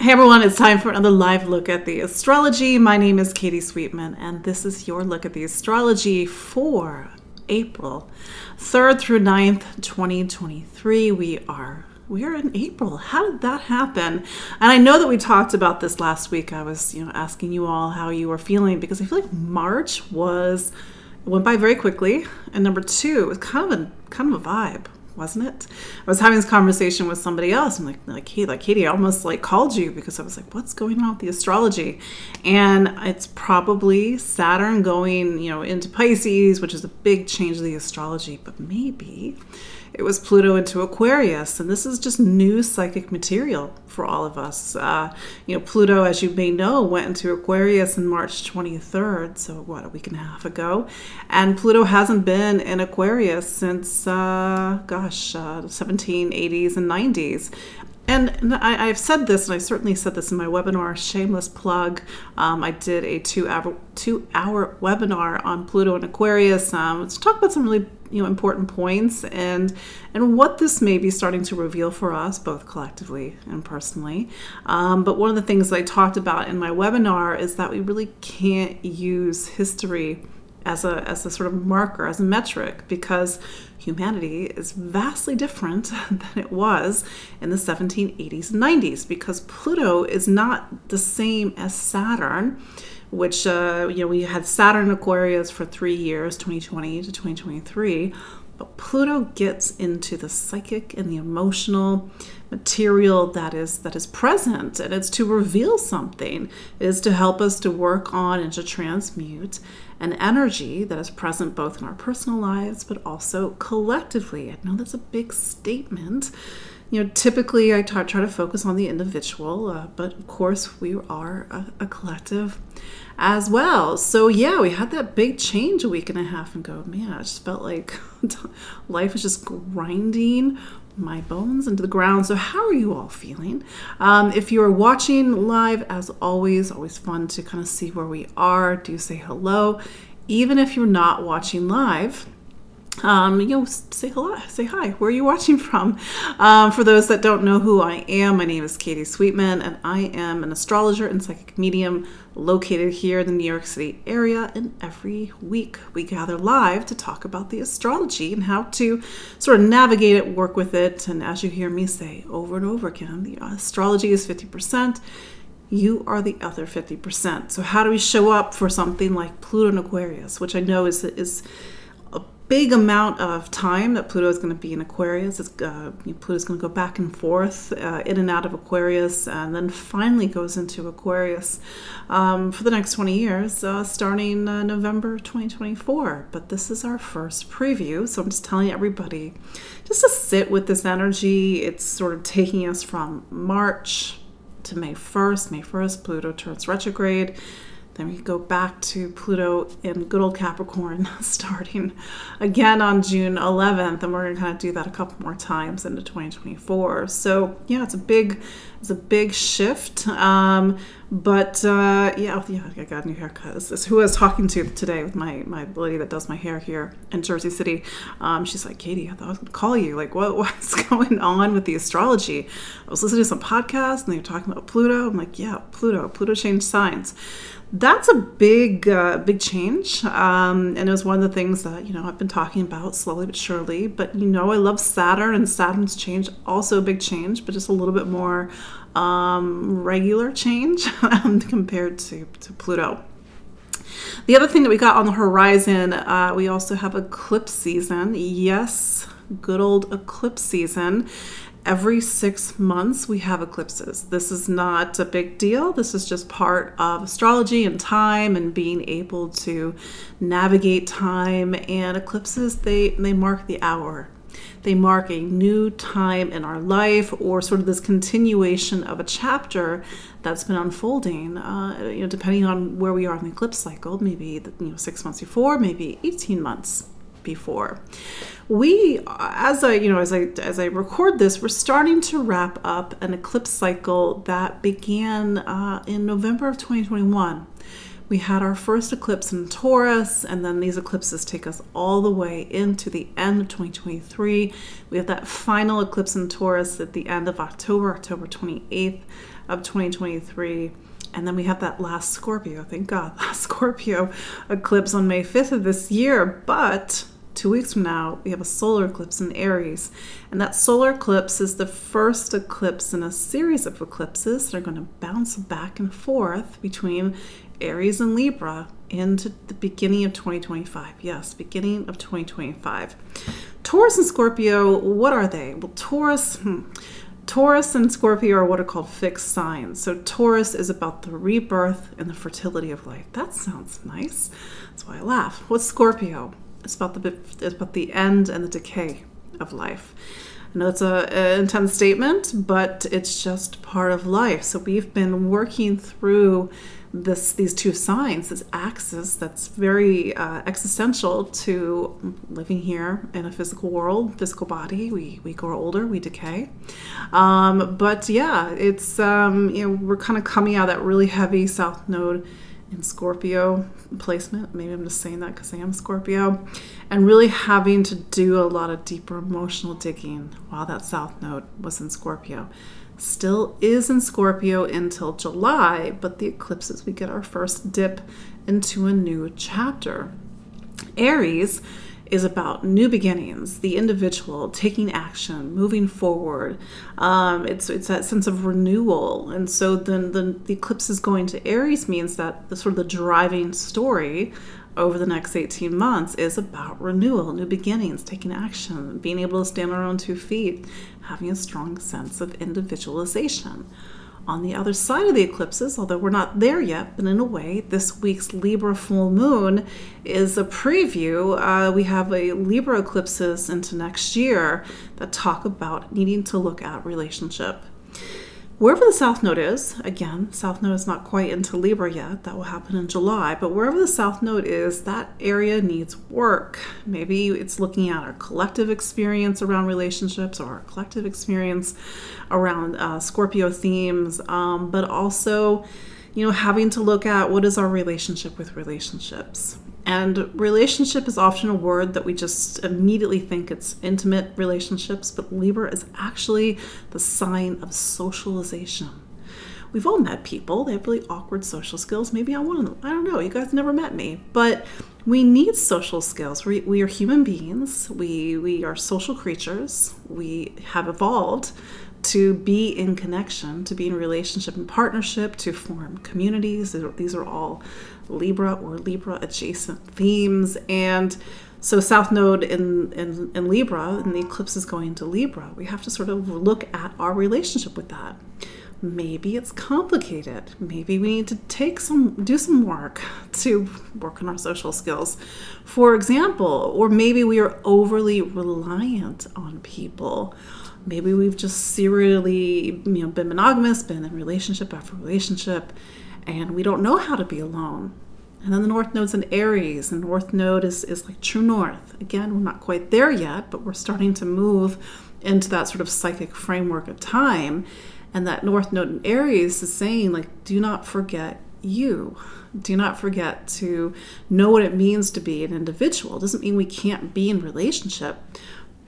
Hey everyone, it's time for another live look at the astrology. My name is Katie Sweetman, and this is your look at the astrology for April 3rd through 9th, 2023. We are we are in April. How did that happen? And I know that we talked about this last week. I was, you know, asking you all how you were feeling because I feel like March was went by very quickly, and number two, it was kind of a kind of a vibe wasn't it? I was having this conversation with somebody else. I'm like, like, hey, like Katie, I almost like called you because I was like, what's going on with the astrology? And it's probably Saturn going, you know, into Pisces, which is a big change of the astrology, but maybe it was Pluto into Aquarius, and this is just new psychic material for all of us. Uh, you know, Pluto, as you may know, went into Aquarius in March 23rd, so what, a week and a half ago. And Pluto hasn't been in Aquarius since, uh, gosh, uh, 1780s and 90s. And I, have said this, and I certainly said this in my webinar. Shameless plug. Um, I did a two-hour two-hour webinar on Pluto and Aquarius um, to talk about some really you know important points and and what this may be starting to reveal for us both collectively and personally. Um, but one of the things i talked about in my webinar is that we really can't use history as a as a sort of marker as a metric because humanity is vastly different than it was in the 1780s and 90s because pluto is not the same as saturn which uh, you know we had Saturn Aquarius for three years, 2020 to 2023. But Pluto gets into the psychic and the emotional material that is that is present, and it's to reveal something. It is to help us to work on and to transmute an energy that is present both in our personal lives, but also collectively. I know that's a big statement you know, typically I try, try to focus on the individual, uh, but of course we are a, a, collective as well. So yeah, we had that big change a week and a half ago. Man, I just felt like life was just grinding my bones into the ground. So how are you all feeling? Um, if you are watching live, as always, always fun to kind of see where we are. Do say hello, even if you're not watching live um, you know, say hello, say hi. Where are you watching from? Um, for those that don't know who I am, my name is Katie Sweetman, and I am an astrologer and psychic medium located here in the New York City area. And every week we gather live to talk about the astrology and how to sort of navigate it, work with it. And as you hear me say over and over again, the astrology is 50% you are the other 50%. So how do we show up for something like Pluto and Aquarius, which I know is is big amount of time that Pluto is going to be in Aquarius. It's, uh, Pluto is going to go back and forth uh, in and out of Aquarius, and then finally goes into Aquarius um, for the next 20 years, uh, starting uh, November 2024. But this is our first preview, so I'm just telling everybody just to sit with this energy. It's sort of taking us from March to May 1st. May 1st, Pluto turns retrograde. Then we go back to Pluto in good old Capricorn starting again on June 11th, and we're going to kind of do that a couple more times into 2024. So yeah, it's a big, it's a big shift. Um, but uh, yeah, yeah, I got a new haircut. This is who I was talking to today with my my lady that does my hair here in Jersey City. Um, she's like, Katie, I thought I was going to call you. Like, what what's going on with the astrology? I was listening to some podcast and they were talking about Pluto. I'm like, yeah, Pluto. Pluto changed signs that's a big uh, big change um, and it was one of the things that you know i've been talking about slowly but surely but you know i love saturn and saturn's change also a big change but just a little bit more um, regular change compared to, to pluto. The other thing that we got on the horizon uh, we also have eclipse season. Yes good old eclipse season every six months we have eclipses. This is not a big deal. This is just part of astrology and time and being able to navigate time. And eclipses, they, they mark the hour. They mark a new time in our life or sort of this continuation of a chapter that's been unfolding, uh, you know, depending on where we are in the eclipse cycle, maybe you know, six months before, maybe 18 months before. We, as I, you know, as I as I record this, we're starting to wrap up an eclipse cycle that began uh, in November of 2021. we had our first eclipse in Taurus, and then these eclipses take us all the way into the end of 2023. We have that final eclipse in Taurus at the end of October, October 28th of 2023. And then we have that last Scorpio, thank God, last Scorpio eclipse on May 5th of this year. But two weeks from now, we have a solar eclipse in Aries. And that solar eclipse is the first eclipse in a series of eclipses that are going to bounce back and forth between Aries and Libra into the beginning of 2025. Yes, beginning of 2025. Taurus and Scorpio, what are they? Well, Taurus, hmm, Taurus and Scorpio are what are called fixed signs. So Taurus is about the rebirth and the fertility of life. That sounds nice. That's why I laugh. What's Scorpio? It's about the it's about the end and the decay of life. I know it's a, an intense statement, but it's just part of life. So we've been working through this these two signs, this axis that's very uh, existential to living here in a physical world, physical body. We we grow older, we decay. Um, but yeah, it's um, you know we're kind of coming out of that really heavy south node in Scorpio placement. Maybe I'm just saying that because I am Scorpio, and really having to do a lot of deeper emotional digging while that south node was in Scorpio still is in Scorpio until July, but the eclipses, we get our first dip into a new chapter. Aries is about new beginnings, the individual taking action, moving forward. Um, it's it's that sense of renewal, and so then the, the eclipse is going to Aries means that the sort of the driving story over the next 18 months is about renewal, new beginnings, taking action, being able to stand on our own two feet, having a strong sense of individualization. On the other side of the eclipses, although we're not there yet, but in a way, this week's Libra full moon is a preview. Uh, we have a Libra eclipses into next year that talk about needing to look at relationship Wherever the South Node is, again, South Node is not quite into Libra yet, that will happen in July, but wherever the South Node is, that area needs work. Maybe it's looking at our collective experience around relationships or our collective experience around uh, Scorpio themes, um, but also, you know, having to look at what is our relationship with relationships. And relationship is often a word that we just immediately think it's intimate relationships, but Libra is actually the sign of socialization. We've all met people, they have really awkward social skills. Maybe I'm one of them. I don't know. You guys never met me. But we need social skills. We, we are human beings, we, we are social creatures, we have evolved to be in connection, to be in relationship and partnership, to form communities. These are all Libra or Libra adjacent themes. And so South Node in, in, in Libra, and the eclipse is going to Libra. We have to sort of look at our relationship with that. Maybe it's complicated. Maybe we need to take some, do some work to work on our social skills, for example. Or maybe we are overly reliant on people maybe we've just serially you know been monogamous been in relationship after relationship and we don't know how to be alone. And then the North Node's in Aries, and North Node is, is like true North. Again, we're not quite there yet, but we're starting to move into that sort of psychic framework of time. And that North Node in Aries is saying, like, do not forget you. Do not forget to know what it means to be an individual. It doesn't mean we can't be in relationship,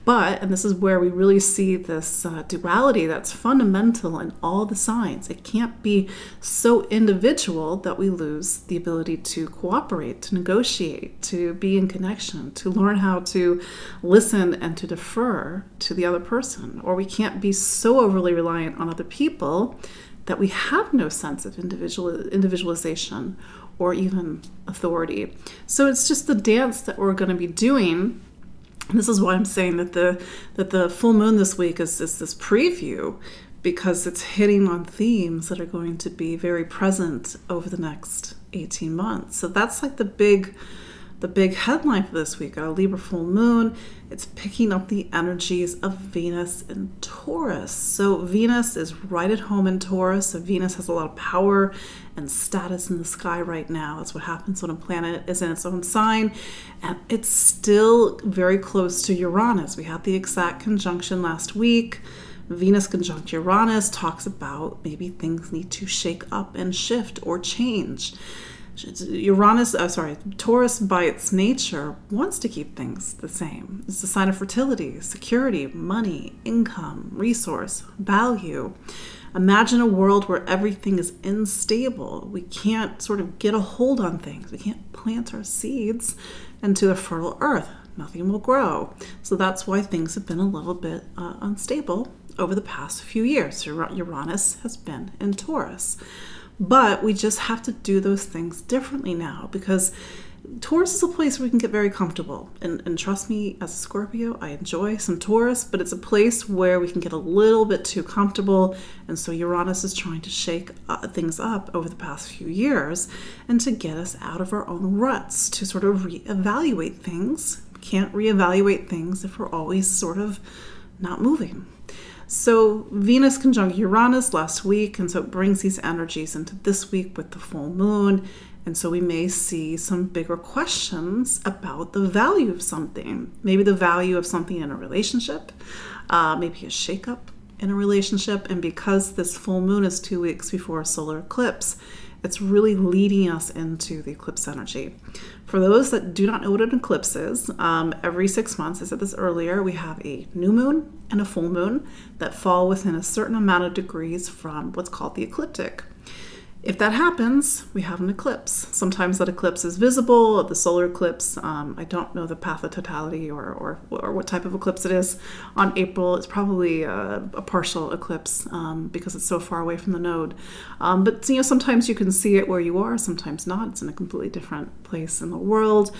but, and this is where we really see this uh, duality that's fundamental in all the signs. It can't be so individual that we lose the ability to cooperate, to negotiate, to be in connection, to learn how to listen and to defer to the other person. Or we can't be so overly reliant on other people that we have no sense of individual individualization or even authority. So it's just the dance that we're going to be doing this is why I'm saying that the that the full moon this week is, is this preview because it's hitting on themes that are going to be very present over the next 18 months. So that's like the big the big headline for this week, a Libra full moon, it's picking up the energies of Venus and Taurus. So Venus is right at home in Taurus. So Venus has a lot of power and status in the sky right now. That's what happens when a planet is in its own sign. And it's still very close to Uranus. We had the exact conjunction last week. Venus conjunct Uranus talks about maybe things need to shake up and shift or change. Uranus, uh, sorry, Taurus by its nature wants to keep things the same. It's a sign of fertility, security, money, income, resource, value. Imagine a world where everything is unstable. We can't sort of get a hold on things. We can't plant our seeds into the fertile earth. Nothing will grow. So that's why things have been a little bit uh, unstable over the past few years. Uranus has been in Taurus. But we just have to do those things differently now because Taurus is a place where we can get very comfortable. And, and trust me, as a Scorpio, I enjoy some Taurus, but it's a place where we can get a little bit too comfortable. And so Uranus is trying to shake uh, things up over the past few years and to get us out of our own ruts, to sort of reevaluate things. We can't reevaluate things if we're always sort of not moving. So Venus conjunct Uranus last week, and so it brings these energies into this week with the full moon. And so we may see some bigger questions about the value of something. Maybe the value of something in a relationship, uh, maybe a shakeup in a relationship. And because this full moon is two weeks before a solar eclipse, it's really leading us into the eclipse energy. For those that do not know what an eclipse is, um, every six months, I said this earlier, we have a new moon and a full moon that fall within a certain amount of degrees from what's called the ecliptic. If that happens, we have an eclipse. Sometimes that eclipse is visible, the solar eclipse. Um, I don't know the path of totality or, or, or, what type of eclipse it is. On April, it's probably a, a partial eclipse um, because it's so far away from the node. Um, but you know, sometimes you can see it where you are, sometimes not. It's in a completely different place in the world.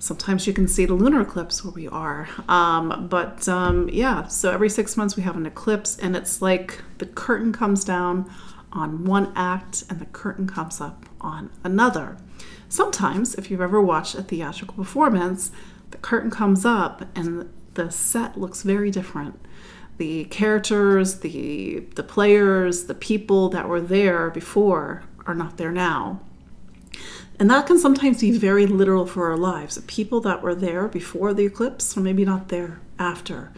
Sometimes you can see the lunar eclipse where we are. Um, but um, yeah, so every six months we have an eclipse, and it's like the curtain comes down on one act and the curtain comes up on another. Sometimes, if you've ever watched a theatrical performance, the curtain comes up and the set looks very different. The characters, the the players, the people that were there before are not there now. And that can sometimes be very literal for our lives. The people that were there before the eclipse are maybe not there after.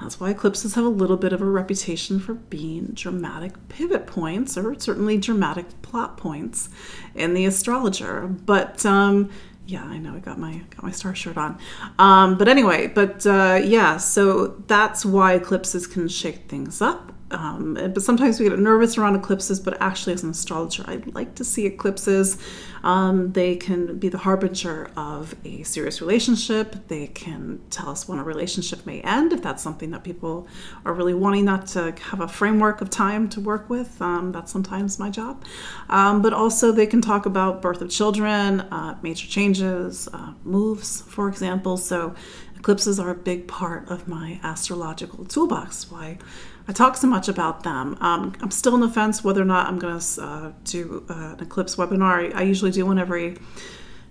That's why eclipses have a little bit of a reputation for being dramatic pivot points, or certainly dramatic plot points in the astrologer. But um, yeah, I know I got my got my star shirt on. Um, but anyway, but uh, yeah, so that's why eclipses can shake things up um, but sometimes we get nervous around eclipses, but actually, as an astrologer, I like to see eclipses. Um, they can be the harbinger of a serious relationship. They can tell us when a relationship may end, if that's something that people are really wanting not to have a framework of time to work with. Um, that's sometimes my job. Um, but also, they can talk about birth of children, uh, major changes, uh, moves, for example. So, eclipses are a big part of my astrological toolbox. Why I talk so much about them. Um, I'm still on the fence whether or not I'm going to uh, do uh, an eclipse webinar. I, usually do one every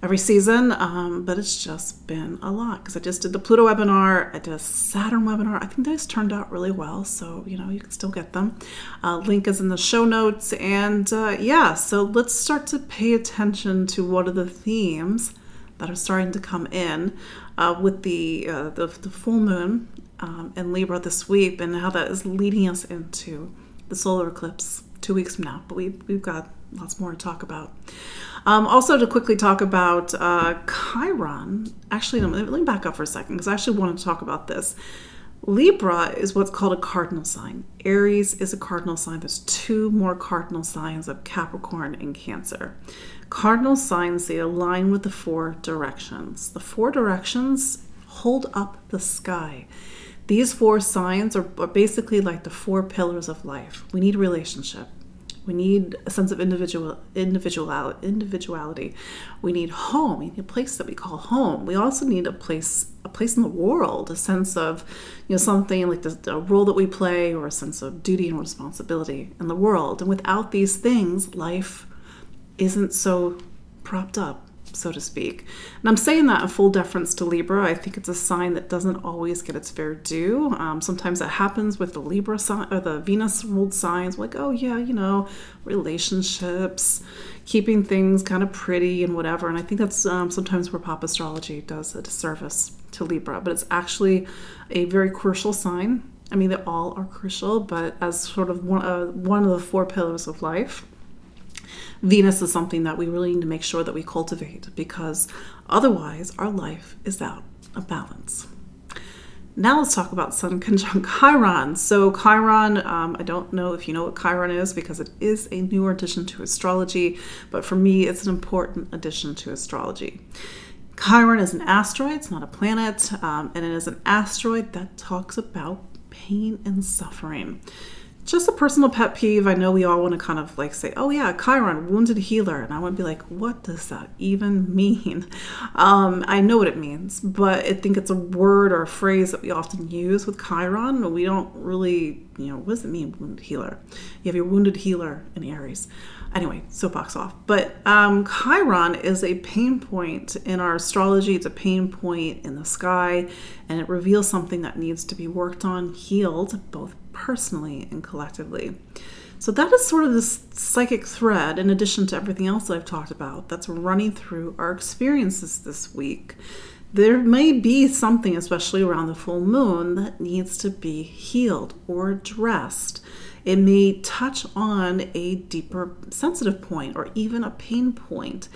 every season, um, but it's just been a lot because I just did the Pluto webinar, I did a Saturn webinar. I think those turned out really well, so you know you can still get them. Uh, link is in the show notes, and uh, yeah, so let's start to pay attention to what are the themes that are starting to come in uh, with the, uh, the the full moon um, in Libra this week and how that is leading us into the solar eclipse two weeks from now. But we, we've got lots more to talk about. Um, also, to quickly talk about uh, Chiron, actually, no, let me back up for a second because I actually wanted to talk about this. Libra is what's called a cardinal sign. Aries is a cardinal sign. There's two more cardinal signs of Capricorn and Cancer. Cardinal signs, they align with the four directions. The four directions hold up the sky. These four signs are, are basically like the four pillars of life. We need relationship. We need a sense of individual individual individuality. We need home. We need a place that we call home. We also need a place a place in the world, a sense of you know something like the, the role that we play, or a sense of duty and responsibility in the world. And without these things, life isn't so propped up so to speak. And I'm saying that in full deference to Libra. I think it's a sign that doesn't always get its fair due. Um, sometimes that happens with the Libra sign or the Venus ruled signs, like, oh, yeah, you know, relationships, keeping things kind of pretty and whatever. And I think that's um, sometimes where pop astrology does a disservice to Libra, but it's actually a very crucial sign. I mean, they all are crucial, but as sort of one, uh, one of the four pillars of life. Venus is something that we really need to make sure that we cultivate because otherwise our life is out of balance. Now let's talk about Sun conjunct Chiron. So Chiron, um, I don't know if you know what Chiron is because it is a newer addition to astrology, but for me, it's an important addition to astrology. Chiron is an asteroid, it's not a planet, um, and it is an asteroid that talks about pain and suffering just a personal pet peeve. I know we all want to kind of like say, oh, yeah, Chiron, wounded healer. And I would be like, what does that even mean? Um, I know what it means, but I think it's a word or a phrase that we often use with Chiron. We don't really, you know, what does it mean, wounded healer? You have your wounded healer in Aries. Anyway, soapbox off. But um, Chiron is a pain point in our astrology. It's a pain point in the sky, and it reveals something that needs to be worked on, healed, both personally and collectively. So that is sort of this psychic thread, in addition to everything else I've talked about, that's running through our experiences this week. There may be something, especially around the full moon, that needs to be healed or addressed. It may touch on a deeper sensitive point or even a pain point.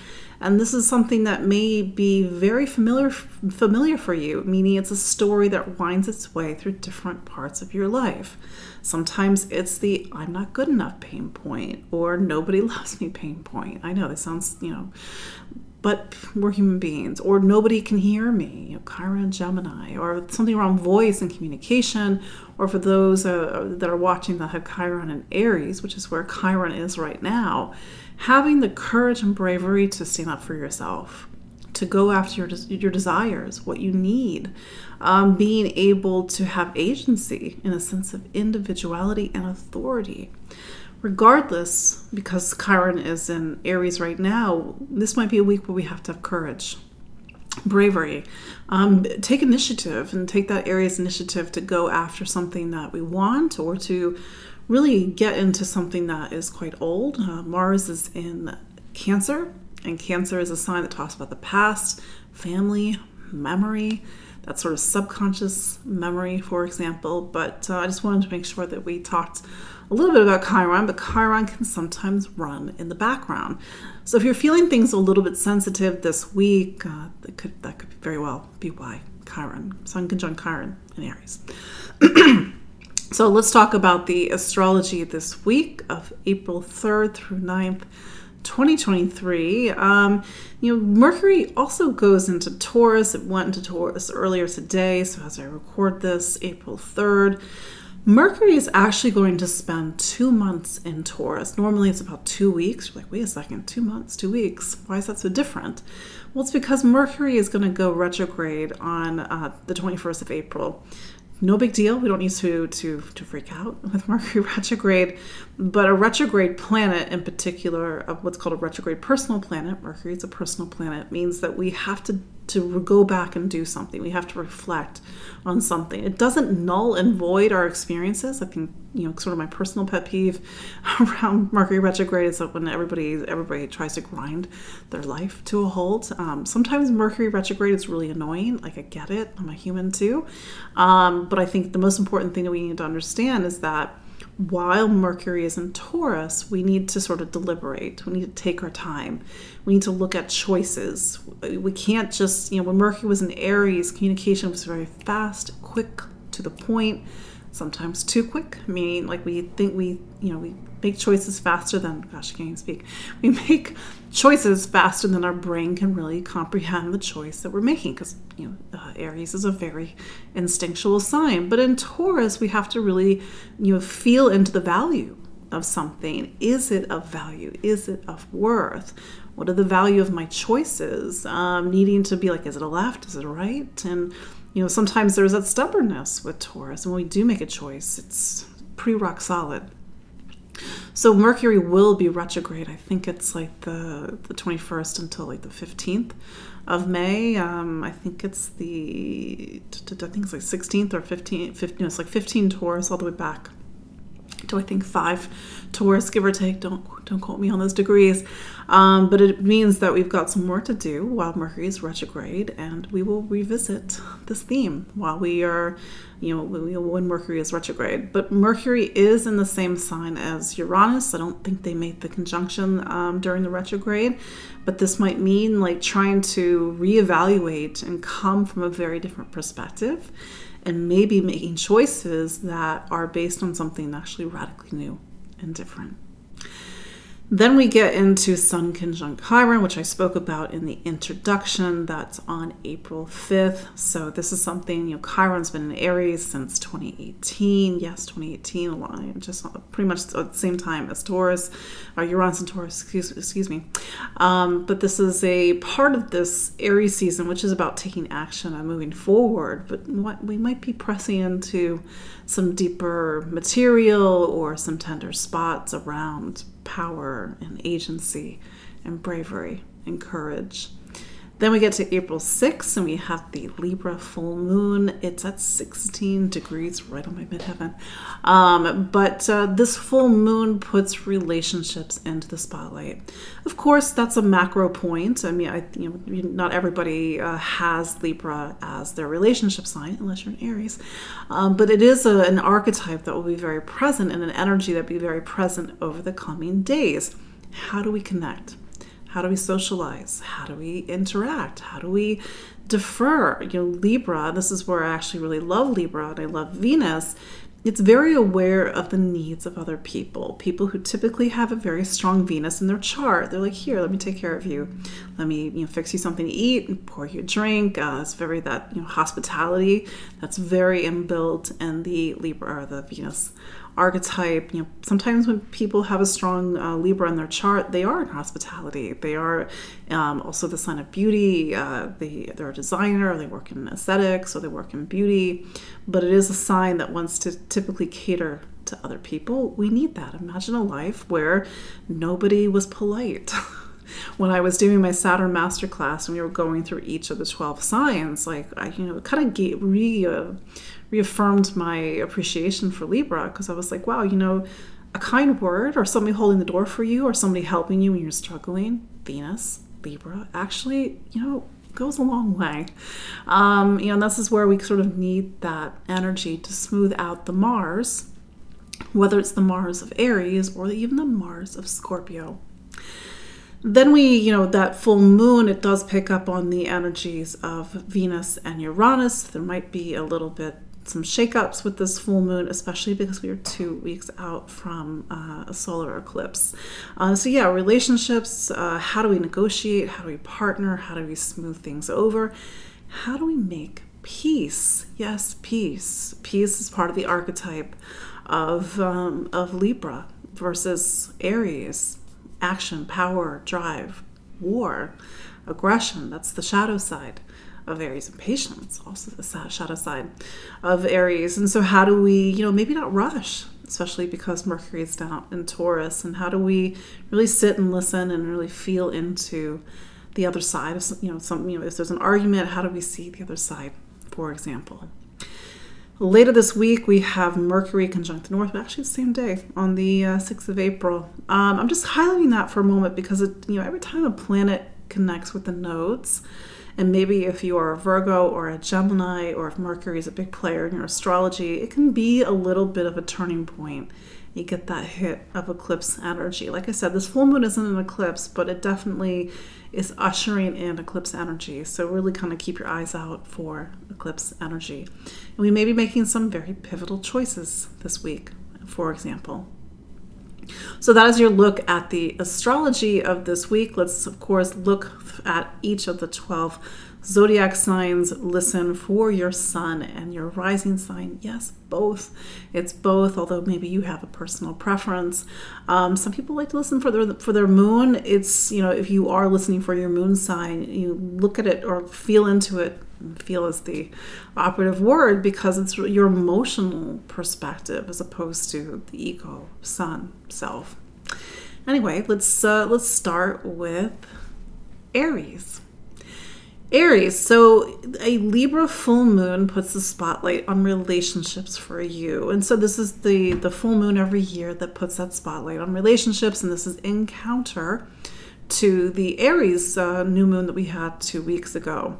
And this is something that may be very familiar familiar for you, meaning it's a story that winds its way through different parts of your life. Sometimes it's the I'm not good enough pain point or nobody loves me pain point. I know this sounds, you know, but we're human beings, or nobody can hear me, you know, Chiron Gemini, or something around voice and communication, or for those uh, that are watching that have Chiron and Aries, which is where Chiron is right now, having the courage and bravery to stand up for yourself, to go after your, your desires, what you need, um, being able to have agency in a sense of individuality and authority regardless, because Chiron is in Aries right now, this might be a week where we have to have courage, bravery, um, take initiative, and take that Aries initiative to go after something that we want or to really get into something that is quite old. Uh, Mars is in Cancer, and Cancer is a sign that talks about the past, family, memory that sort of subconscious memory, for example. But uh, I just wanted to make sure that we talked a little bit about Chiron, but Chiron can sometimes run in the background. So if you're feeling things a little bit sensitive this week, uh, that could that could very well be why Chiron, Sun conjunct Chiron in Aries. so let's talk about the astrology this week of April 3rd through 9th. 2023. Um, you know, Mercury also goes into Taurus. It went into Taurus earlier today. So as I record this, April 3rd, Mercury is actually going to spend two months in Taurus. Normally it's about two weeks. You're like, wait a second, two months, two weeks. Why is that so different? Well, it's because Mercury is going to go retrograde on uh, the 21st of April no big deal. We don't need to, to, to freak out with Mercury retrograde. But a retrograde planet, in particular, what's called a retrograde personal planet, Mercury is a personal planet, means that we have to to go back and do something. We have to reflect on something. It doesn't null and void our experiences. I think you know, sort of my personal pet peeve around Mercury retrograde is that when everybody everybody tries to grind their life to a halt. Um, sometimes Mercury retrograde is really annoying. Like I get it. I'm a human too. Um, but I think the most important thing that we need to understand is that while Mercury is in Taurus, we need to sort of deliberate. We need to take our time. We need to look at choices. We can't just, you know, when Mercury was in Aries, communication was very fast, quick, to the point sometimes too quick, meaning like we think we, you know, we make choices faster than, gosh, I can't even speak. We make choices faster than our brain can really comprehend the choice that we're making because, you know, uh, Aries is a very instinctual sign. But in Taurus, we have to really, you know, feel into the value of something. Is it of value? Is it of worth? What are the value of my choices? Um, needing to be like, is it a left? Is it a right? And you know, sometimes there's that stubbornness with Taurus. And when we do make a choice, it's pretty rock solid. So Mercury will be retrograde. I think it's like the the 21st until like the 15th of May. Um, I think it's the I think it's like 16th or 15th. 15 it's like 15 Taurus all the way back to I think five Taurus, give or take. Don't don't quote me on those degrees. Um, but it means that we've got some work to do while Mercury is retrograde, and we will revisit this theme while we are, you know, when Mercury is retrograde. But Mercury is in the same sign as Uranus. I don't think they made the conjunction um, during the retrograde, but this might mean like trying to reevaluate and come from a very different perspective and maybe making choices that are based on something actually radically new and different. Then we get into Sun conjunct Chiron, which I spoke about in the introduction. That's on April 5th. So this is something, you know, Chiron's been in Aries since 2018. Yes, 2018, along just pretty much at the same time as Taurus, or Uranus and Taurus, excuse, excuse me. Um, but this is a part of this Aries season, which is about taking action and moving forward. But what we might be pressing into some deeper material or some tender spots around power and agency and bravery and courage. Then we get to April 6th and we have the Libra full moon. It's at 16 degrees right on my midheaven. Um, but uh, this full moon puts relationships into the spotlight. Of course, that's a macro point. I mean, I, you know, not everybody uh, has Libra as their relationship sign unless you're an Aries. Um, but it is a, an archetype that will be very present and an energy that will be very present over the coming days. How do we connect? How do we socialize? How do we interact? How do we defer? You know, Libra, this is where I actually really love Libra and I love Venus. It's very aware of the needs of other people. People who typically have a very strong Venus in their chart. They're like, here, let me take care of you. Let me, you know, fix you something to eat and pour you a drink. Uh, it's very that, you know, hospitality that's very inbuilt in the Libra or the Venus archetype. You know, sometimes when people have a strong uh, Libra in their chart, they are in hospitality. They are um, also the sign of beauty. Uh, they they're a designer. They work in aesthetics or they work in beauty. But it is a sign that wants to typically cater to other people. We need that. Imagine a life where nobody was polite. when I was doing my Saturn masterclass and we were going through each of the 12 signs, like I, you know, kind of gave, re, uh, reaffirmed my appreciation for Libra because I was like, wow, you know, a kind word or somebody holding the door for you or somebody helping you when you're struggling, Venus, Libra, actually, you know, goes a long way. Um, you know, and this is where we sort of need that energy to smooth out the Mars, whether it's the Mars of Aries or even the Mars of Scorpio. Then we, you know, that full moon, it does pick up on the energies of Venus and Uranus. There might be a little bit some shakeups with this full moon, especially because we are two weeks out from uh, a solar eclipse. Uh, so, yeah, relationships uh, how do we negotiate? How do we partner? How do we smooth things over? How do we make peace? Yes, peace. Peace is part of the archetype of, um, of Libra versus Aries action, power, drive, war, aggression. That's the shadow side of Aries and patience, also the shadow side of Aries. And so, how do we, you know, maybe not rush, especially because Mercury is down in Taurus, and how do we really sit and listen and really feel into the other side of, you know, some, you know, if there's an argument, how do we see the other side, for example? Later this week, we have Mercury conjunct the North, actually the same day on the uh, 6th of April. Um, I'm just highlighting that for a moment because it, you know every time a planet connects with the nodes, and maybe if you are a Virgo or a Gemini, or if Mercury is a big player in your astrology, it can be a little bit of a turning point. You get that hit of eclipse energy. Like I said, this full moon isn't an eclipse, but it definitely is ushering in eclipse energy. So, really kind of keep your eyes out for eclipse energy. And we may be making some very pivotal choices this week, for example. So, that is your look at the astrology of this week. Let's, of course, look at each of the 12 zodiac signs. Listen for your sun and your rising sign. Yes both. It's both although maybe you have a personal preference. Um, some people like to listen for their for their moon. It's you know if you are listening for your moon sign you look at it or feel into it feel is the operative word because it's your emotional perspective as opposed to the ego sun self anyway let's uh, let's start with aries Aries, so a Libra full moon puts the spotlight on relationships for you. And so this is the the full moon every year that puts that spotlight on relationships and this is in counter to the Aries uh, new moon that we had 2 weeks ago.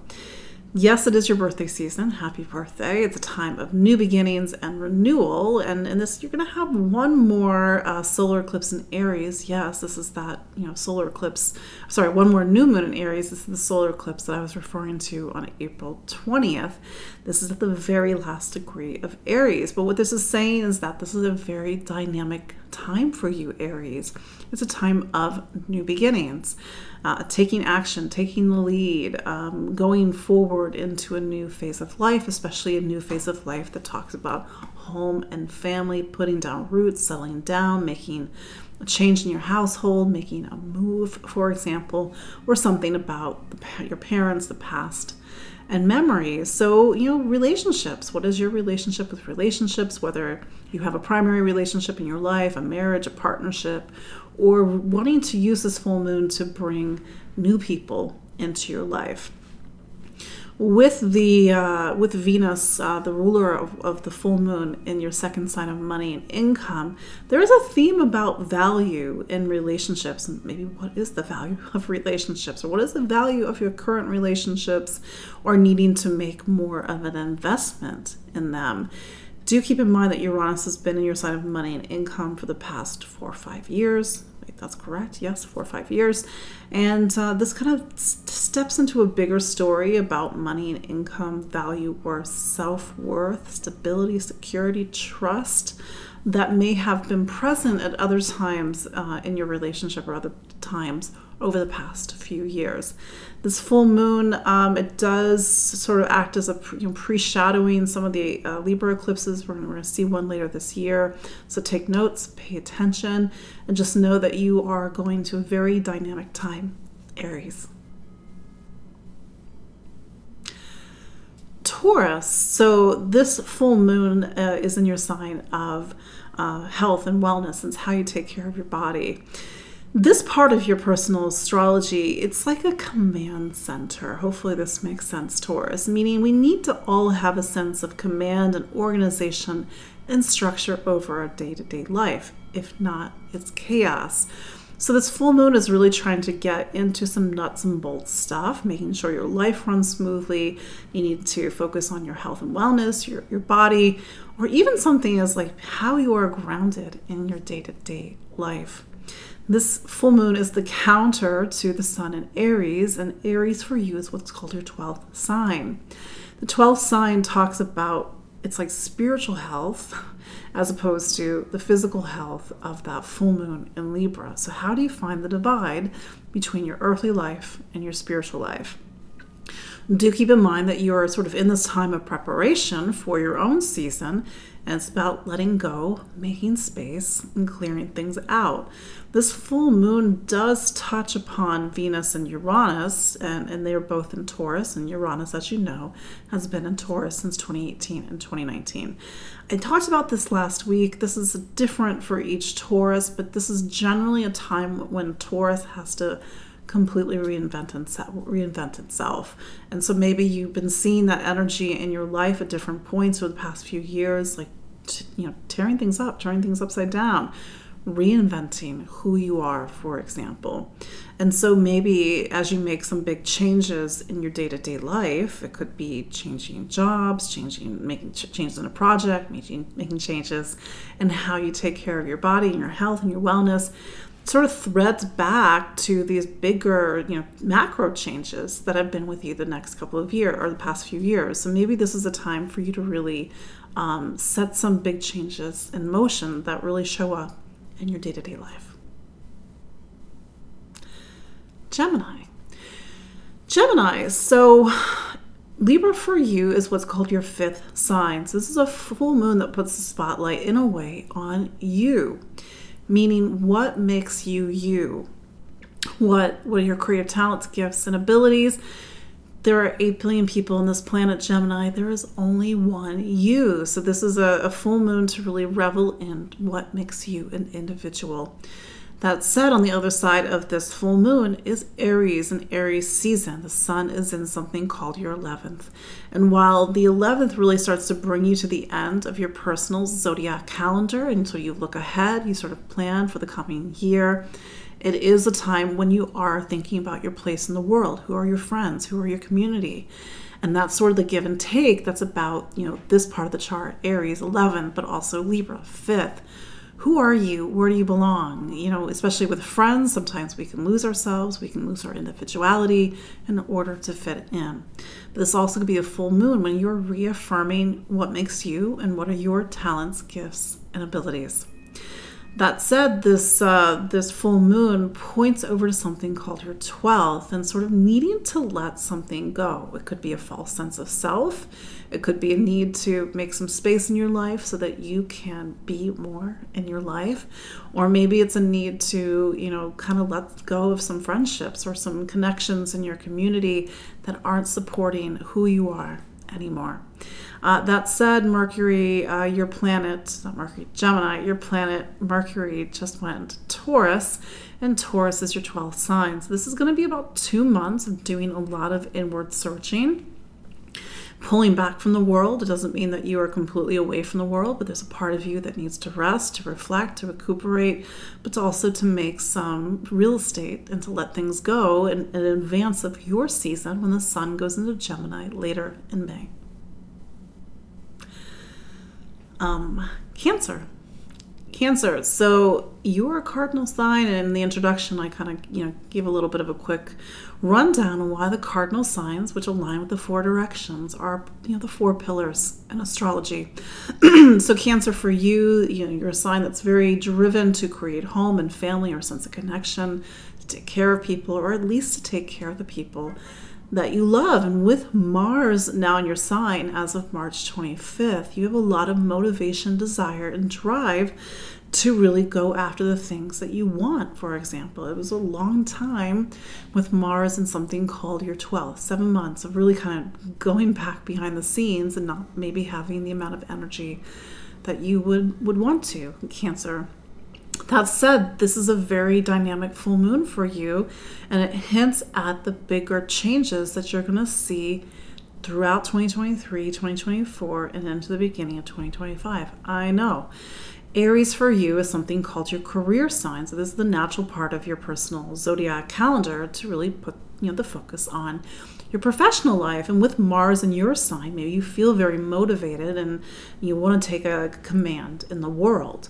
Yes, it is your birthday season. Happy birthday. It's a time of new beginnings and renewal. And in this, you're going to have one more uh, solar eclipse in Aries. Yes, this is that, you know, solar eclipse. Sorry, one more new moon in Aries. This is the solar eclipse that I was referring to on April 20th. This is at the very last degree of Aries. But what this is saying is that this is a very dynamic time for you, Aries. It's a time of new beginnings uh, taking action, taking the lead, um, going forward into a new phase of life, especially a new phase of life that talks about home and family, putting down roots, settling down, making a change in your household, making a move, for example, or something about the, your parents, the past, and memories. So, you know, relationships. What is your relationship with relationships? Whether you have a primary relationship in your life, a marriage, a partnership, or wanting to use this full moon to bring new people into your life. With the uh, with Venus, uh, the ruler of, of the full moon in your second sign of money and income, there is a theme about value in relationships. And maybe what is the value of relationships, or what is the value of your current relationships, or needing to make more of an investment in them do keep in mind that Uranus has been in your sign of money and income for the past four or five years. That's correct. Yes, four or five years. And uh, this kind of steps into a bigger story about money and income, value, worth, self worth, stability, security, trust that may have been present at other times uh, in your relationship or other times over the past few years. This full moon, um, it does sort of act as a you know, pre-shadowing some of the uh, Libra eclipses. We're going to see one later this year. So take notes, pay attention, and just know that you are going to a very dynamic time, Aries. Taurus. So this full moon uh, is in your sign of uh, health and wellness and how you take care of your body. This part of your personal astrology, it's like a command center. Hopefully, this makes sense, Taurus, meaning we need to all have a sense of command and organization and structure over our day to day life. If not, it's chaos. So, this full moon is really trying to get into some nuts and bolts stuff, making sure your life runs smoothly. You need to focus on your health and wellness, your, your body, or even something as like how you are grounded in your day to day life. This full moon is the counter to the sun in Aries, and Aries for you is what's called your 12th sign. The 12th sign talks about it's like spiritual health as opposed to the physical health of that full moon in Libra. So, how do you find the divide between your earthly life and your spiritual life? Do keep in mind that you are sort of in this time of preparation for your own season, and it's about letting go, making space, and clearing things out. This full moon does touch upon Venus and Uranus, and, and they're both in Taurus, and Uranus, as you know, has been in Taurus since 2018 and 2019. I talked about this last week. This is different for each Taurus, but this is generally a time when Taurus has to completely reinvent reinvent itself. And so maybe you've been seeing that energy in your life at different points over the past few years, like you know, tearing things up, turning things upside down, reinventing who you are, for example. And so maybe as you make some big changes in your day-to-day life, it could be changing jobs, changing making ch- changes in a project, making making changes in how you take care of your body and your health and your wellness sort of threads back to these bigger, you know, macro changes that have been with you the next couple of years or the past few years. So maybe this is a time for you to really um, set some big changes in motion that really show up in your day to day life. Gemini. Gemini, so Libra for you is what's called your fifth sign. So this is a full moon that puts the spotlight in a way on you meaning what makes you you what what are your creative talents gifts and abilities there are 8 billion people on this planet gemini there is only one you so this is a, a full moon to really revel in what makes you an individual That said, on the other side of this full moon is Aries and Aries season. The sun is in something called your 11th. And while the 11th really starts to bring you to the end of your personal zodiac calendar, and so you look ahead, you sort of plan for the coming year, it is a time when you are thinking about your place in the world. Who are your friends? Who are your community? And that's sort of the give and take that's about, you know, this part of the chart, Aries 11, but also Libra 5th who are you? Where do you belong? You know, especially with friends, sometimes we can lose ourselves, we can lose our individuality in order to fit in. But this also could be a full moon when you're reaffirming what makes you and what are your talents, gifts, and abilities. That said, this uh, this full moon points over to something called your 12th and sort of needing to let something go. It could be a false sense of self. It could be a need to make some space in your life so that you can be more in your life. Or maybe it's a need to, you know, kind of let go of some friendships or some connections in your community that aren't supporting who you are anymore. Uh, that said, Mercury, uh, your planet, not Mercury, Gemini, your planet, Mercury just went Taurus, and Taurus is your 12th sign. So this is going to be about two months of doing a lot of inward searching. Pulling back from the world. It doesn't mean that you are completely away from the world, but there's a part of you that needs to rest, to reflect, to recuperate, but also to make some real estate and to let things go in, in advance of your season when the sun goes into Gemini later in May. Um, cancer. Cancer. So you're a cardinal sign, and in the introduction, I kind of you know gave a little bit of a quick rundown on why the cardinal signs, which align with the four directions, are you know the four pillars in astrology. so Cancer for you, you know, you're a sign that's very driven to create home and family or sense of connection, to take care of people, or at least to take care of the people that you love. And with Mars now in your sign as of March 25th, you have a lot of motivation, desire, and drive to really go after the things that you want, for example. It was a long time with Mars and something called your 12th, seven months of really kind of going back behind the scenes and not maybe having the amount of energy that you would, would want to. Cancer that said, this is a very dynamic full moon for you, and it hints at the bigger changes that you're going to see throughout 2023, 2024, and into the beginning of 2025. I know. Aries for you is something called your career sign. So this is the natural part of your personal zodiac calendar to really put you know the focus on your professional life. And with Mars in your sign, maybe you feel very motivated and you want to take a command in the world.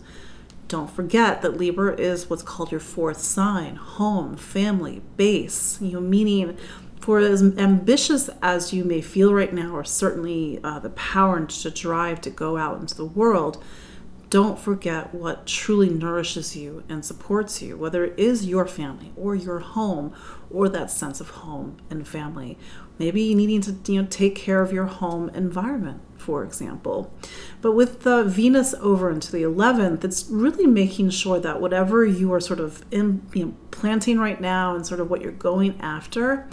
Don't forget that Libra is what's called your fourth sign home, family, base, you know, meaning for as ambitious as you may feel right now, or certainly uh, the power to drive to go out into the world, don't forget what truly nourishes you and supports you, whether it is your family or your home or that sense of home and family. Maybe you needing to you know take care of your home environment for example. But with the Venus over into the 11th, it's really making sure that whatever you are sort of in, you know, planting right now and sort of what you're going after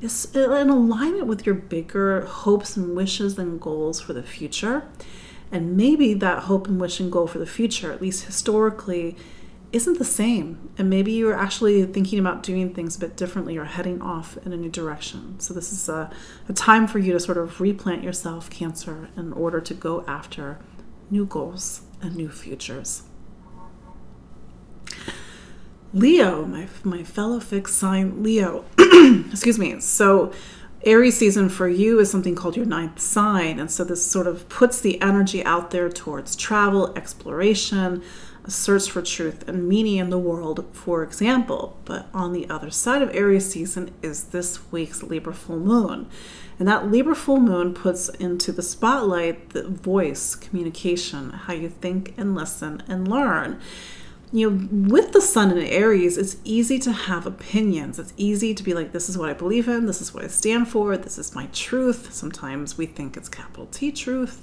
is uh, in alignment with your bigger hopes and wishes and goals for the future. And maybe that hope and wish and goal for the future, at least historically, isn't the same. And maybe you're actually thinking about doing things a bit differently or heading off in a new direction. So, this is a, a time for you to sort of replant yourself, Cancer, in order to go after new goals and new futures. Leo, my, my fellow fixed sign Leo, excuse me. So, Aries season for you is something called your ninth sign. And so, this sort of puts the energy out there towards travel, exploration, a search for truth and meaning in the world, for example. But on the other side of Aries season is this week's Libra full moon. And that Libra full moon puts into the spotlight the voice, communication, how you think and listen and learn. You know, with the sun in Aries, it's easy to have opinions. It's easy to be like, this is what I believe in, this is what I stand for, this is my truth. Sometimes we think it's capital T truth.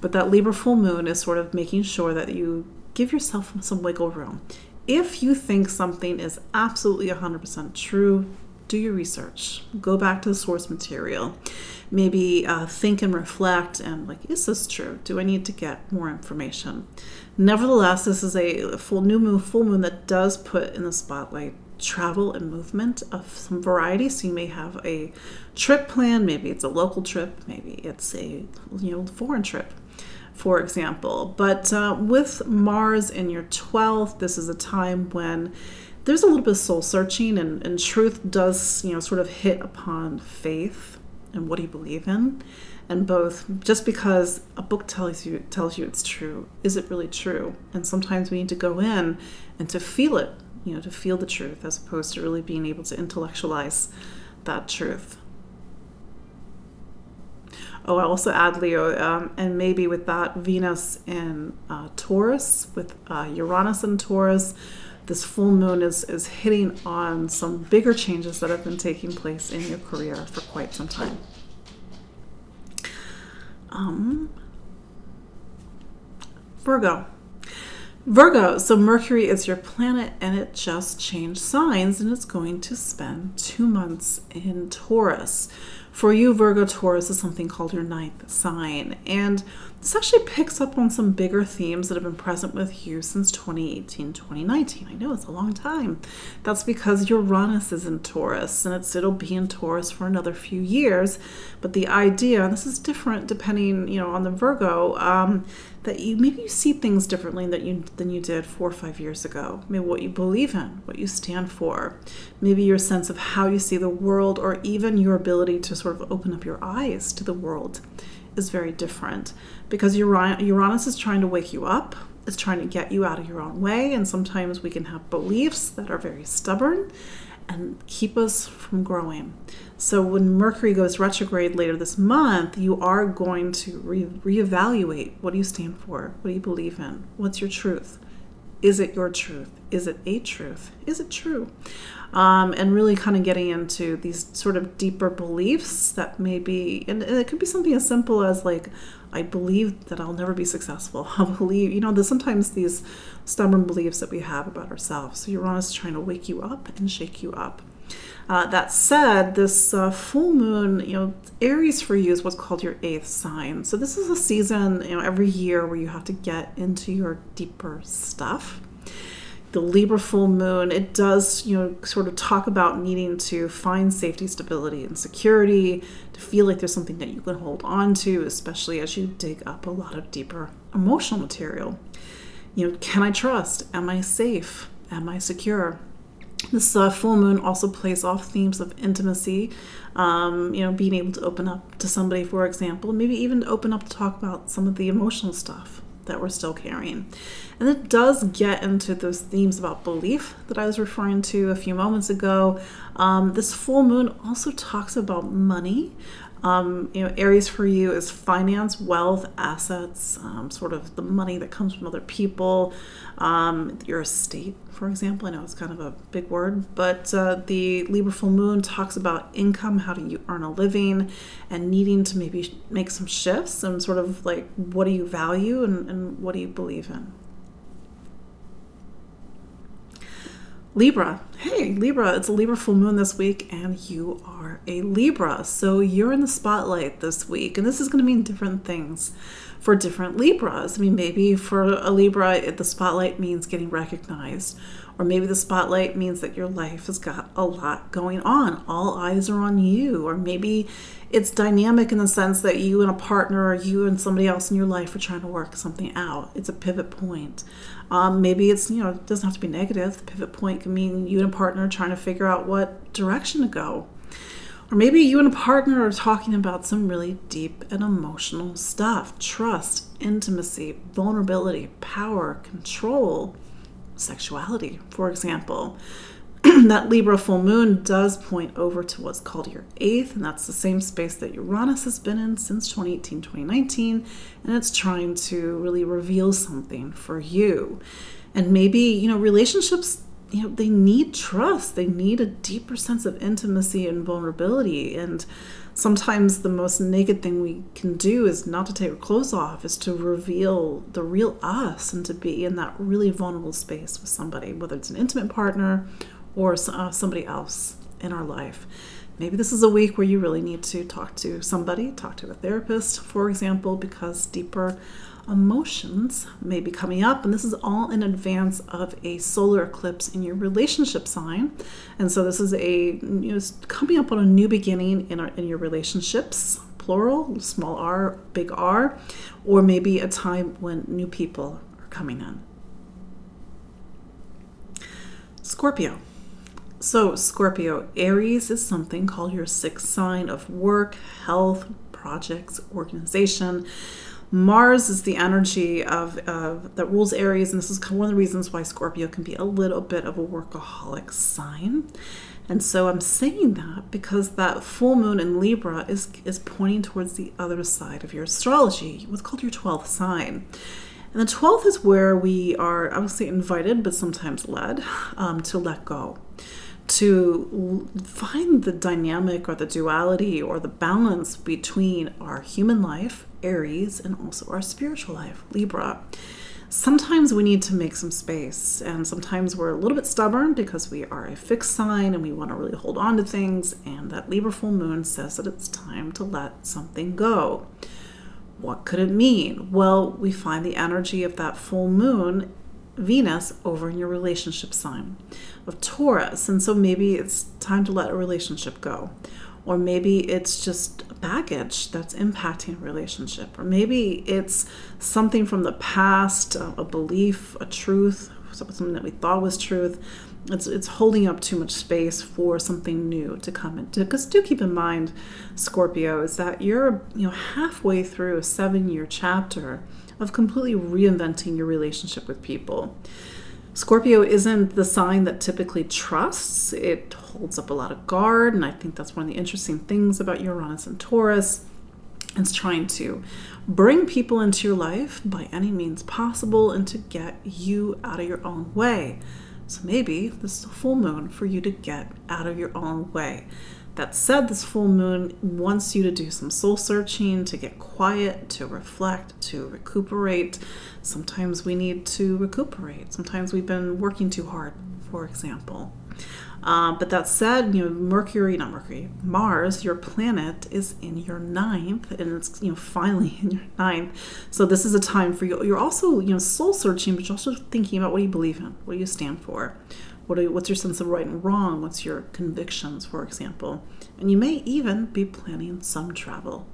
But that Libra full moon is sort of making sure that you give yourself some wiggle room. If you think something is absolutely 100% true, do your research, go back to the source material, maybe uh, think and reflect and like, is this true? Do I need to get more information? Nevertheless, this is a full new moon, full moon that does put in the spotlight travel and movement of some variety. So you may have a trip plan, maybe it's a local trip, maybe it's a you know foreign trip, for example. But uh, with Mars in your 12th, this is a time when there's a little bit of soul searching and, and truth does you know sort of hit upon faith and what do you believe in. And both just because a book tells you tells you it's true is it really true? And sometimes we need to go in and to feel it you know to feel the truth as opposed to really being able to intellectualize that truth. Oh i also add leo um, and maybe with that venus in uh, taurus with uh, uranus in taurus this full moon is, is hitting on some bigger changes that have been taking place in your career for quite some time. Um, Virgo. Virgo, so Mercury is your planet and it just changed signs and it's going to spend two months in Taurus. For you, Virgo, Taurus is something called your ninth sign. And this actually picks up on some bigger themes that have been present with you since 2018, 2019. I know it's a long time. That's because Uranus is in Taurus and it's it'll be in Taurus for another few years. But the idea, and this is different depending, you know, on the Virgo, um, that you maybe you see things differently that you than you did four or five years ago. Maybe what you believe in, what you stand for, maybe your sense of how you see the world, or even your ability to sort of open up your eyes to the world is very different because Uranus is trying to wake you up, it's trying to get you out of your own way, and sometimes we can have beliefs that are very stubborn and keep us from growing. So when Mercury goes retrograde later this month, you are going to re- reevaluate what do you stand for? What do you believe in? What's your truth? Is it your truth? Is it a truth? Is it true? um, and really kind of getting into these sort of deeper beliefs that maybe, and it could be something as simple as like, I believe that I'll never be successful. I believe, you know, there's sometimes these stubborn beliefs that we have about ourselves. So Uranus is trying to wake you up and shake you up. Uh, that said, this uh, full moon, you know, Aries for you is what's called your eighth sign. So this is a season, you know, every year where you have to get into your deeper stuff the Libra full moon, it does, you know, sort of talk about needing to find safety, stability, and security, to feel like there's something that you can hold on to, especially as you dig up a lot of deeper emotional material. You know, can I trust? Am I safe? Am I secure? This uh, full moon also plays off themes of intimacy, um, you know, being able to open up to somebody, for example, maybe even open up to talk about some of the emotional stuff that we're still carrying. And it does get into those themes about belief that I was referring to a few moments ago. Um, this full moon also talks about money. Um, you know, Aries for you is finance, wealth, assets, um, sort of the money that comes from other people, um, your estate, for example. I know it's kind of a big word, but uh, the Libra full moon talks about income, how do you earn a living, and needing to maybe make some shifts and sort of like what do you value and, and what do you believe in. Libra. Hey, Libra, it's a Libra full moon this week, and you are a Libra. So you're in the spotlight this week, and this is going to mean different things for different Libras. I mean, maybe for a Libra, the spotlight means getting recognized, or maybe the spotlight means that your life has got a lot going on. All eyes are on you, or maybe it's dynamic in the sense that you and a partner or you and somebody else in your life are trying to work something out. It's a pivot point. Um, maybe it's, you know, it doesn't have to be negative. The pivot point can mean you and a partner trying to figure out what direction to go. Or maybe you and a partner are talking about some really deep and emotional stuff trust, intimacy, vulnerability, power, control, sexuality, for example. that Libra full moon does point over to what's called your eighth, and that's the same space that Uranus has been in since 2018, 2019, and it's trying to really reveal something for you. And maybe, you know, relationships, you know, they need trust, they need a deeper sense of intimacy and vulnerability. And sometimes the most naked thing we can do is not to take our clothes off, is to reveal the real us and to be in that really vulnerable space with somebody, whether it's an intimate partner or uh, somebody else in our life. Maybe this is a week where you really need to talk to somebody, talk to a therapist, for example, because deeper emotions may be coming up. And this is all in advance of a solar eclipse in your relationship sign. And so this is a you know, coming up on a new beginning in, our, in your relationships, plural, small r, big R, or maybe a time when new people are coming in. Scorpio. So, Scorpio, Aries is something called your sixth sign of work, health, projects, organization. Mars is the energy of uh, that rules Aries, and this is one of the reasons why Scorpio can be a little bit of a workaholic sign. And so I'm saying that because that full moon in Libra is is pointing towards the other side of your astrology, what's called your 12th sign. And the 12th is where we are, say, invited, but sometimes led um, to let go, to find the dynamic or the duality or the balance between our human life, Aries, and also our spiritual life, Libra. Sometimes we need to make some space, and sometimes we're a little bit stubborn because we are a fixed sign and we want to really hold on to things. And that Libra full moon says that it's time to let something go. What could it mean? Well, we find the energy of that full moon, Venus, over in your relationship sign of Taurus. And so maybe it's time to let a relationship go. Or maybe it's just baggage that's impacting a relationship. Or maybe it's something from the past, a belief, a truth, something that we thought was truth it's it's holding up too much space for something new to come into because do keep in mind scorpio is that you're you know halfway through a seven year chapter of completely reinventing your relationship with people scorpio isn't the sign that typically trusts. It holds up a lot of guard and i think that's one of the interesting things about uranus and taurus. It's trying to bring people into your life by any means possible and to get you out of your own way. So maybe this is a full moon for you to get out of your own way. That said, this full moon wants you to do some soul searching, to get quiet, to reflect, to recuperate. Sometimes we need to recuperate. Sometimes we've been working too hard, for example. Um, but that said, you know, Mercury, not Mercury, Mars, your planet is in your ninth, and it's you know finally in your ninth. So this is a time for you. You're also you know soul searching, but you're also thinking about what do you believe in, what do you stand for, what you, what's your sense of right and wrong, what's your convictions, for example, and you may even be planning some travel.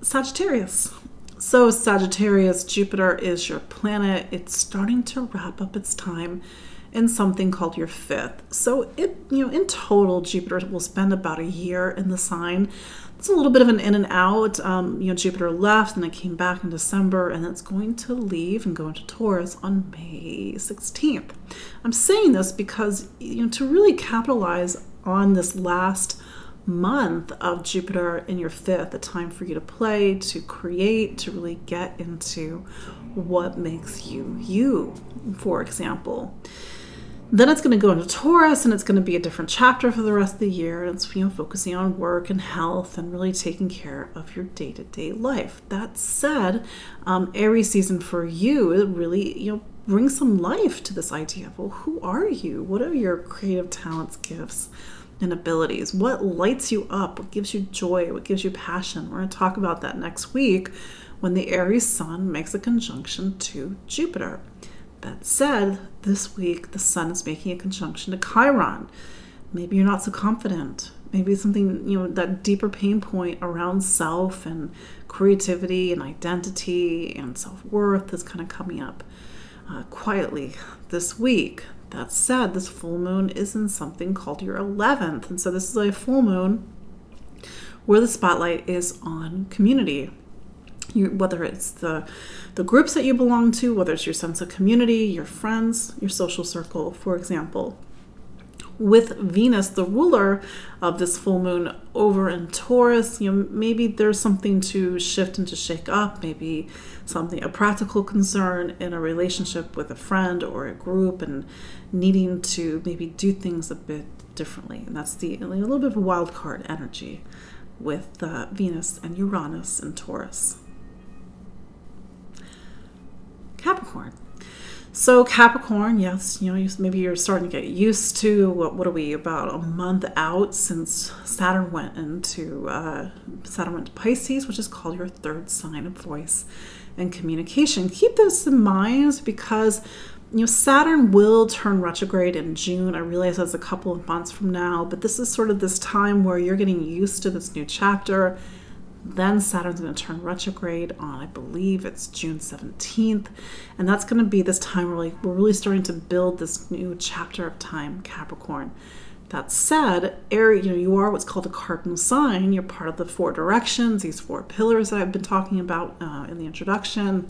Sagittarius. So, Sagittarius, Jupiter is your planet. It's starting to wrap up its time in something called your fifth. So, it you know, in total, Jupiter will spend about a year in the sign. It's a little bit of an in and out. Um, you know, Jupiter left and it came back in December, and it's going to leave and go into Taurus on May 16th. I'm saying this because you know to really capitalize on this last month of Jupiter in your fifth, a time for you to play, to create, to really get into what makes you you, for example. Then it's going to go into Taurus and it's going to be a different chapter for the rest of the year. It's you know focusing on work and health and really taking care of your day-to-day life. That said, um, Aries season for you it really you know brings some life to this idea of well, who are you? What are your creative talents, gifts? and abilities. What lights you up? What gives you joy? What gives you passion? We're going to talk about that next week when the Aries Sun makes a conjunction to Jupiter. That said, this week the Sun is making a conjunction to Chiron. Maybe you're not so confident. Maybe something, you know, that deeper pain point around self and creativity and identity and self worth is kind of coming up uh, quietly this week. That said, this full moon is in something called your 11th. And so this is a full moon where the spotlight is on community. You, whether it's the the groups that you belong to, whether it's your sense of community, your friends, your social circle, for example with Venus, the ruler of this full moon, over in Taurus, you know, maybe there's something to shift and to shake up, maybe something, a practical concern in a relationship with a friend or a group, and needing to maybe do things a bit differently. And that's the a little bit of a wild card energy with uh, Venus and Uranus and Taurus. Capricorn. So Capricorn, yes, you know, maybe you're starting to get used to what, what are we about a month out since Saturn went into uh, Saturn went to Pisces, which is called your third sign of voice and communication. Keep those in mind because you know Saturn will turn retrograde in June. I realize that's a couple of months from now, but this is sort of this time where you're getting used to this new chapter then Saturn's going to turn retrograde on, I believe it's June 17th. And that's going to be this time where we're really starting to build this new chapter of time, Capricorn. That said, Aries, you know, you are what's called a cardinal sign. You're part of the four directions, these four pillars that I've been talking about uh, in the introduction.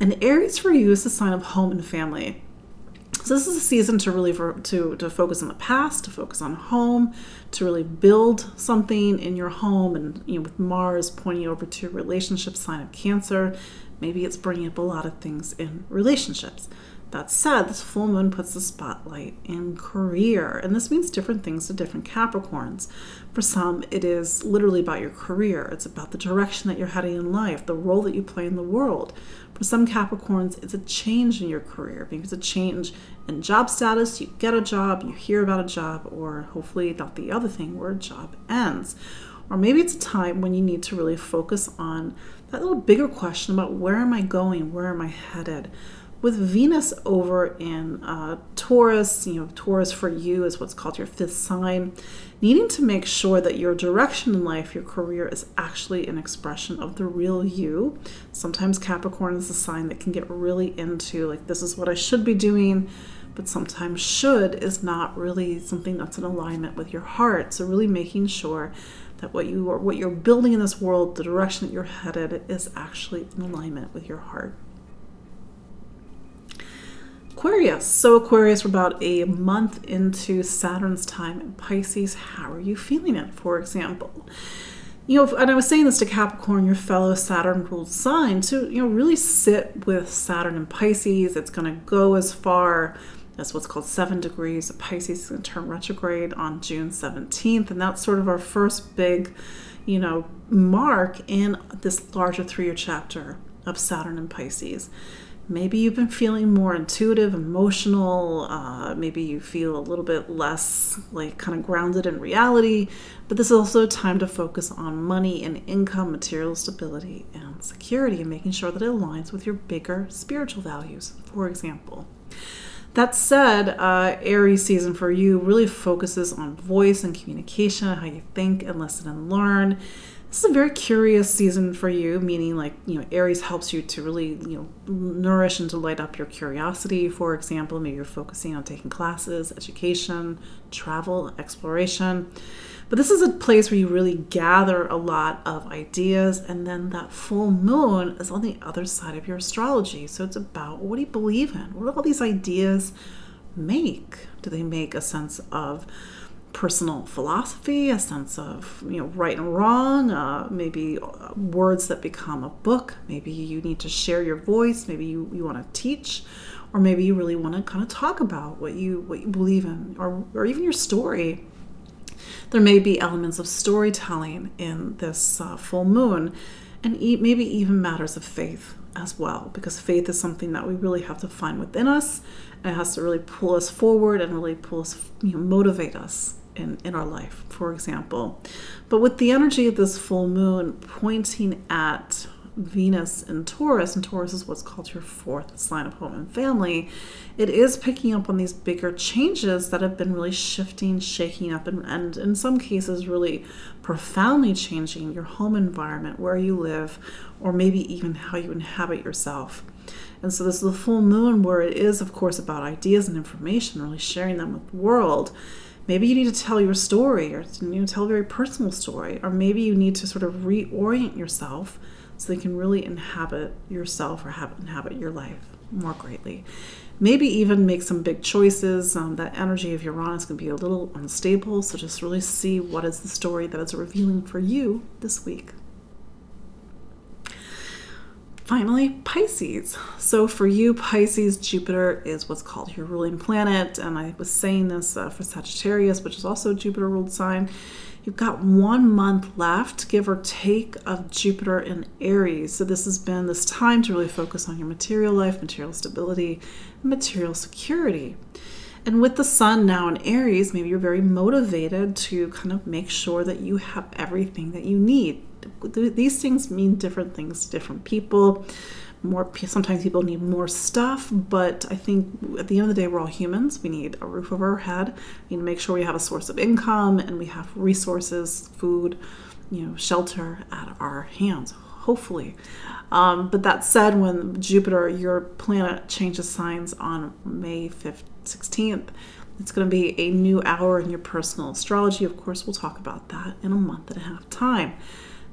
And Aries for you is the sign of home and family. So this is a season to really for, to to focus on the past, to focus on home, to really build something in your home. And you know, with Mars pointing over to relationship sign of Cancer, maybe it's bringing up a lot of things in relationships. That said, this full moon puts the spotlight in career, and this means different things to different Capricorns. For some, it is literally about your career, it's about the direction that you're heading in life, the role that you play in the world. For some Capricorns, it's a change in your career. Maybe it's a change in job status, you get a job, you hear about a job, or hopefully not the other thing where a job ends. Or maybe it's a time when you need to really focus on that little bigger question about where am I going, where am I headed with Venus over in uh, Taurus, you know, Taurus for you is what's called your fifth sign, needing to make sure that your direction in life, your career, is actually an expression of the real you. Sometimes Capricorn is a sign that can get really into, like, this is what I should be doing, but sometimes should is not really something that's in alignment with your heart. So, really making sure that what you are, what you're building in this world, the direction that you're headed, is actually in alignment with your heart. Aquarius. So, Aquarius, we're about a month into Saturn's time in Pisces. How are you feeling it, for example? You know, and I was saying this to Capricorn, your fellow Saturn ruled sign, to, you know, really sit with Saturn in Pisces. It's going to go as far as what's called seven degrees. Pisces is going to turn retrograde on June 17th. And that's sort of our first big, you know, mark in this larger three year chapter of Saturn and Pisces. Maybe you've been feeling more intuitive, emotional. Uh, maybe you feel a little bit less like kind of grounded in reality. But this is also a time to focus on money and income, material stability, and security, and making sure that it aligns with your bigger spiritual values, for example. That said, uh, Aries season for you really focuses on voice and communication, how you think and listen and learn this is a very curious season for you, meaning like, you know, Aries helps you to really, you know, nourish and to light up your curiosity. For example, maybe you're focusing on taking classes, education, travel, exploration. But this is a place where you really gather a lot of ideas, and then that full moon is on the other side of your astrology. So it's about what do you believe in? What do all these ideas make? Do they make a sense of personal philosophy, a sense of you know right and wrong, uh, maybe uh, words that become a book. Maybe you need to share your voice. Maybe you, you want to teach, or maybe you really want to kind of talk about what you what you believe in, or or even your story. There may be elements of storytelling in this uh, full moon, and e- maybe even matters of faith as well, because faith is something that we really have to find within us. And it has to really pull us forward and really pull us, you know, motivate us in, in our life, for example. But with the energy of this full moon pointing at Venus in Taurus, and Taurus is what's called your fourth sign of home and family, it is picking up on these bigger changes that have been really shifting, shaking up, and, and in some cases, really profoundly changing your home environment, where you live, or maybe even how you inhabit yourself. And so this is the full moon where it is, of course, about ideas and information, really sharing them with the world maybe you need to tell your story or you know, tell a very personal story or maybe you need to sort of reorient yourself so you can really inhabit yourself or have, inhabit your life more greatly. Maybe even make some big choices um, that energy of uranus can be a little unstable so just really see what is the story that is revealing for you this week finally, Pisces. So, for you, Pisces, Jupiter is what's called your ruling planet. And I was saying this uh, for Sagittarius, which is also Jupiter ruled sign. You've got one month left, give or take, of Jupiter in Aries. So, this has been this time to really focus on your material life, material stability, material security. And with the sun now in Aries, maybe you're very motivated to kind of make sure that you have everything that you need. These things mean different things to different people. More sometimes people need more stuff, but I think at the end of the day, we're all humans. We need a roof over our head. We need to make sure we have a source of income and we have resources, food, you know, shelter at our hands. Hopefully, um, but that said, when Jupiter, your planet, changes signs on May 5th, 16th. It's going to be a new hour in your personal astrology. Of course, we'll talk about that in a month and a half time.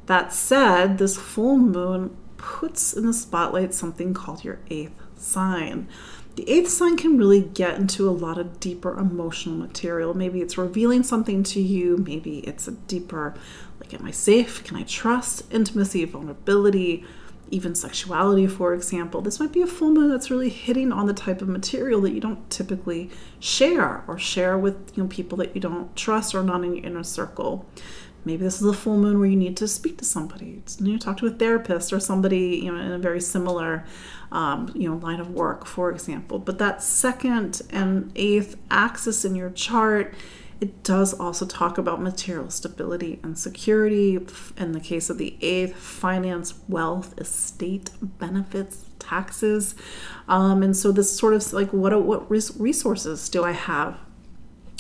That said, this full moon puts in the spotlight something called your eighth sign. The eighth sign can really get into a lot of deeper emotional material. Maybe it's revealing something to you, maybe it's a deeper, like, am I safe? Can I trust? Intimacy, vulnerability, even sexuality, for example. This might be a full moon that's really hitting on the type of material that you don't typically share or share with you know people that you don't trust or not in your inner circle. Maybe this is a full moon where you need to speak to somebody, you know, talk to a therapist or somebody you know in a very similar um, you know line of work, for example. But that second and eighth axis in your chart it does also talk about material stability and security. In the case of the eighth, finance, wealth, estate, benefits, taxes. Um, and so this sort of like what what resources do I have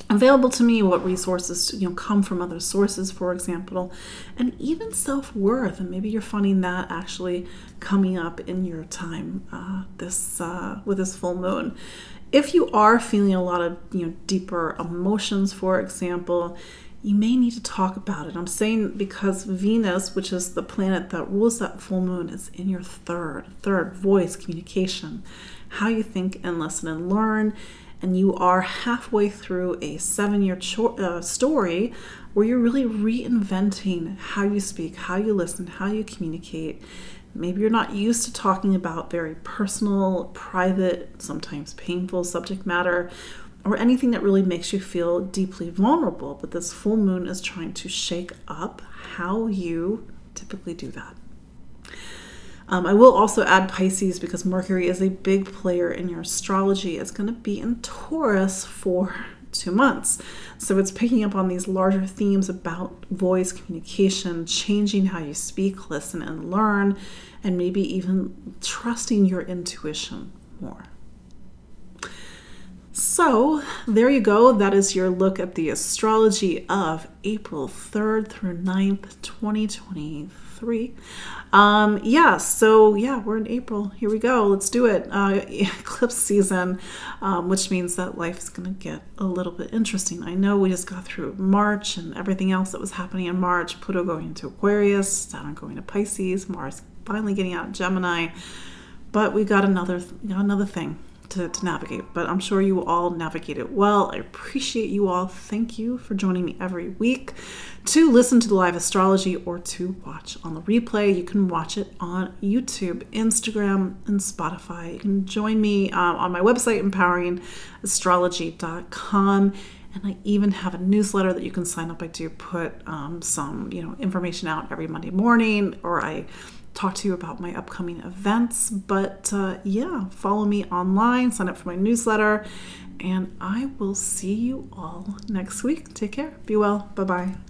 available to me what resources you know come from other sources for example and even self-worth. And maybe you're finding that actually coming up in your time uh, this uh, with this full moon. If you are feeling a lot of you know deeper emotions for example you may need to talk about it. I'm saying because venus which is the planet that rules that full moon is in your third third voice communication how you think and listen and learn and you are halfway through a seven year cho- uh, story where you're really reinventing how you speak how you listen how you communicate Maybe you're not used to talking about very personal, private, sometimes painful subject matter, or anything that really makes you feel deeply vulnerable. But this full moon is trying to shake up how you typically do that. Um, I will also add Pisces because Mercury is a big player in your astrology. It's going to be in Taurus for two months. So it's picking up on these larger themes about voice communication, changing how you speak, listen, and learn, and maybe even trusting your intuition more. So, there you go. That is your look at the astrology of April 3rd through 9th, 2023 three. Um, yeah, so yeah, we're in April. Here we go. Let's do it. Uh, eclipse season, um, which means that life is going to get a little bit interesting. I know we just got through March and everything else that was happening in March. Pluto going into Aquarius, Saturn going to Pisces, Mars finally getting out Gemini. But we got another, we got another thing to, to navigate, but I'm sure you all navigate it well. I appreciate you all. Thank you for joining me every week to listen to the live astrology or to watch on the replay. You can watch it on YouTube, Instagram, and Spotify. You can join me uh, on my website, empoweringastrology.com. And I even have a newsletter that you can sign up. I do put um, some, you know, information out every Monday morning, or I talk to you about my upcoming events. But uh, yeah, follow me online, sign up for my newsletter, and I will see you all next week. Take care. Be well. Bye bye.